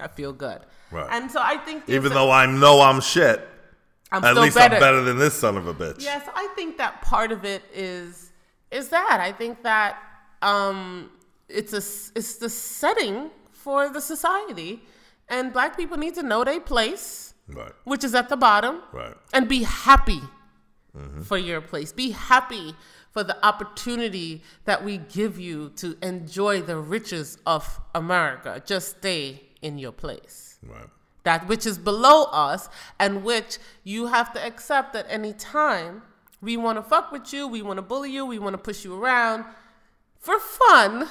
I feel good. Right. And so I think Even though I know I'm shit, I'm at least better. I'm better than this son of a bitch. Yes, I think that part of it is is that I think that um, it's a it's the setting for the society, and black people need to know their place, Right. which is at the bottom, Right. and be happy for your place. Be happy for the opportunity that we give you to enjoy the riches of America. Just stay in your place Right. that which is below us and which you have to accept at any time. We want to fuck with you, we want to bully you, we want to push you around for fun.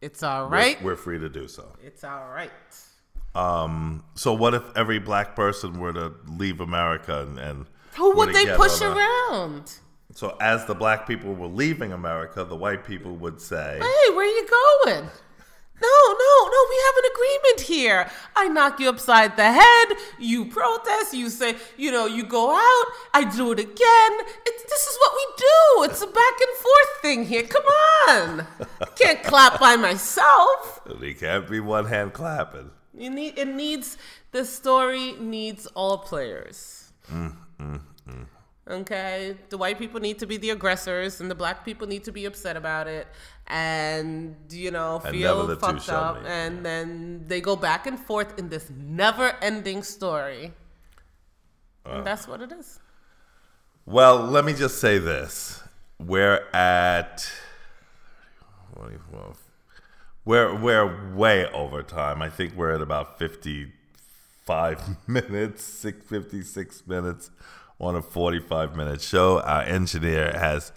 It's all right. We're- We're, free to do so. It's all right. Um, so what if every black person were to leave America and, and Who would they push around? So as the black people were leaving America, the white people would say, Hey, where are you going? No, no, no, we have an agreement here. I knock you upside the head, you protest, you say, you know, you go out, I do it again. It's, this is what we do. It's a back and forth thing here. Come on. I can't clap by myself. "They can't be one hand clapping." You need it needs the story needs all players. Mm, mm, Okay, the white people need to be the aggressors, and the black people need to be upset about it, and you know feel never the two fucked up, and then they go back and forth in this never-ending story, uh. and that's what it is. Well, let me just say this: we're at we're we're way over time. I think we're at about fifty-five minutes, six fifty-six minutes on a forty-five minute show. Our engineer has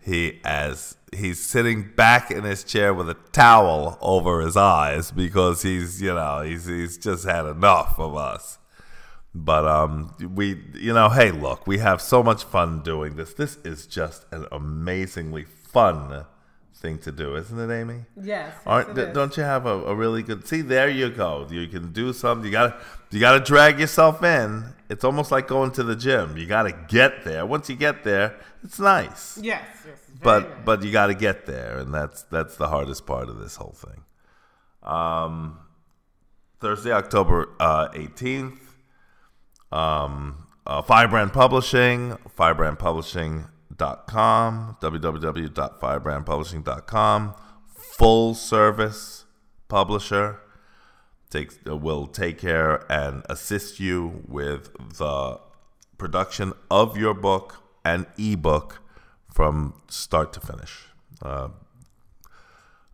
he as he's sitting back in his chair with a towel over his eyes because he's you know he's he's just had enough of us. But um, we, you know, hey, look, we have so much fun doing this. This is just an amazingly fun thing to do, isn't it, Amy? Yes. Aren't don't you have a, a really good? See, there you go. You can do something. You got to you got to drag yourself in. It's almost like going to the gym. You got to get there. Once you get there, it's nice. Yes. Yes. But nice. but you got to get there, and that's that's the hardest part of this whole thing. Um, Thursday, October eighteenth. uh, eighteenth. um, uh, Firebrand Publishing, firebrandpublishing.com, www.firebrandpublishing.com. Full service publisher takes will take care and assist you with the production of your book and ebook from start to finish. Uh,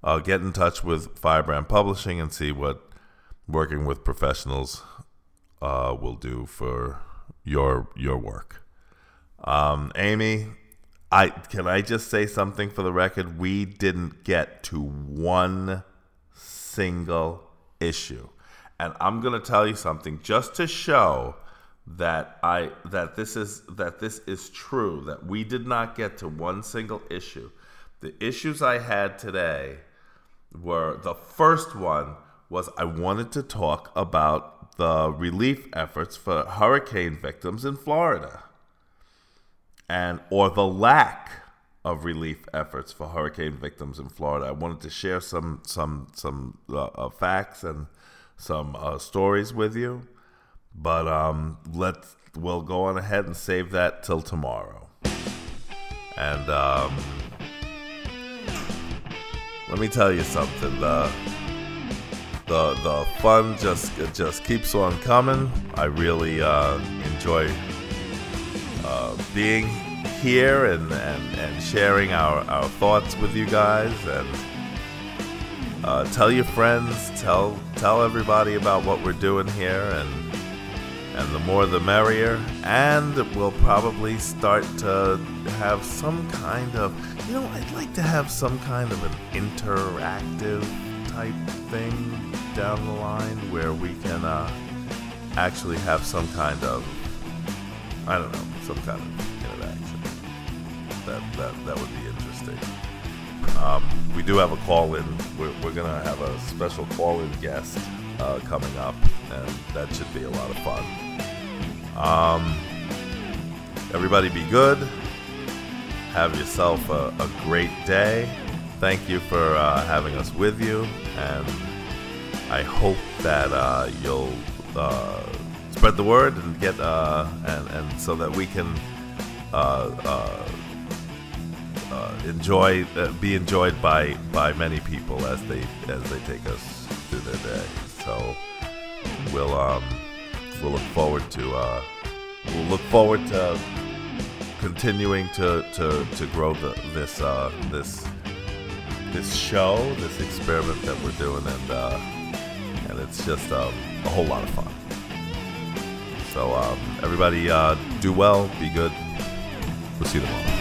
uh, get in touch with Firebrand Publishing and see what working with professionals uh, will do for your your work. Um, Amy, I can I just say something for the record? We didn't get to one single issue, and I'm gonna tell you something just to show that I that this is that this is true. That we did not get to one single issue. The issues I had today were the first one was I wanted to talk about the relief efforts for hurricane victims in Florida and or the lack of relief efforts for hurricane victims in Florida. I wanted to share some some some uh, uh, facts and some uh, stories with you, but um, let's we'll go on ahead and save that till tomorrow. And um, let me tell you something. The the the fun just just keeps on coming. I really uh, enjoy being here and, and, and sharing our, our thoughts with you guys and uh, tell your friends, tell tell everybody about what we're doing here and and the more the merrier. And we'll probably start to have some kind of you know, I'd like to have some kind of an interactive type thing down the line where we can uh, actually have some kind of I don't know, some kind of interaction. That that that would be interesting. Um, we do have a call in. We're, we're going to have a special call in guest uh, coming up, and that should be a lot of fun. Um, everybody be good. Have yourself a, a great day. Thank you for uh, having us with you, and I hope that uh, you'll uh, spread the word and get uh, and and so that we can uh, uh, uh, enjoy uh, be enjoyed by by many people as they as they take us through their day. So we'll um, we'll look forward to uh, we'll look forward to continuing to to, to grow the, this uh, this this show, this experiment that we're doing, and uh, and it's just um, a whole lot of fun. So um, everybody, uh, do well, be good. We'll see you tomorrow.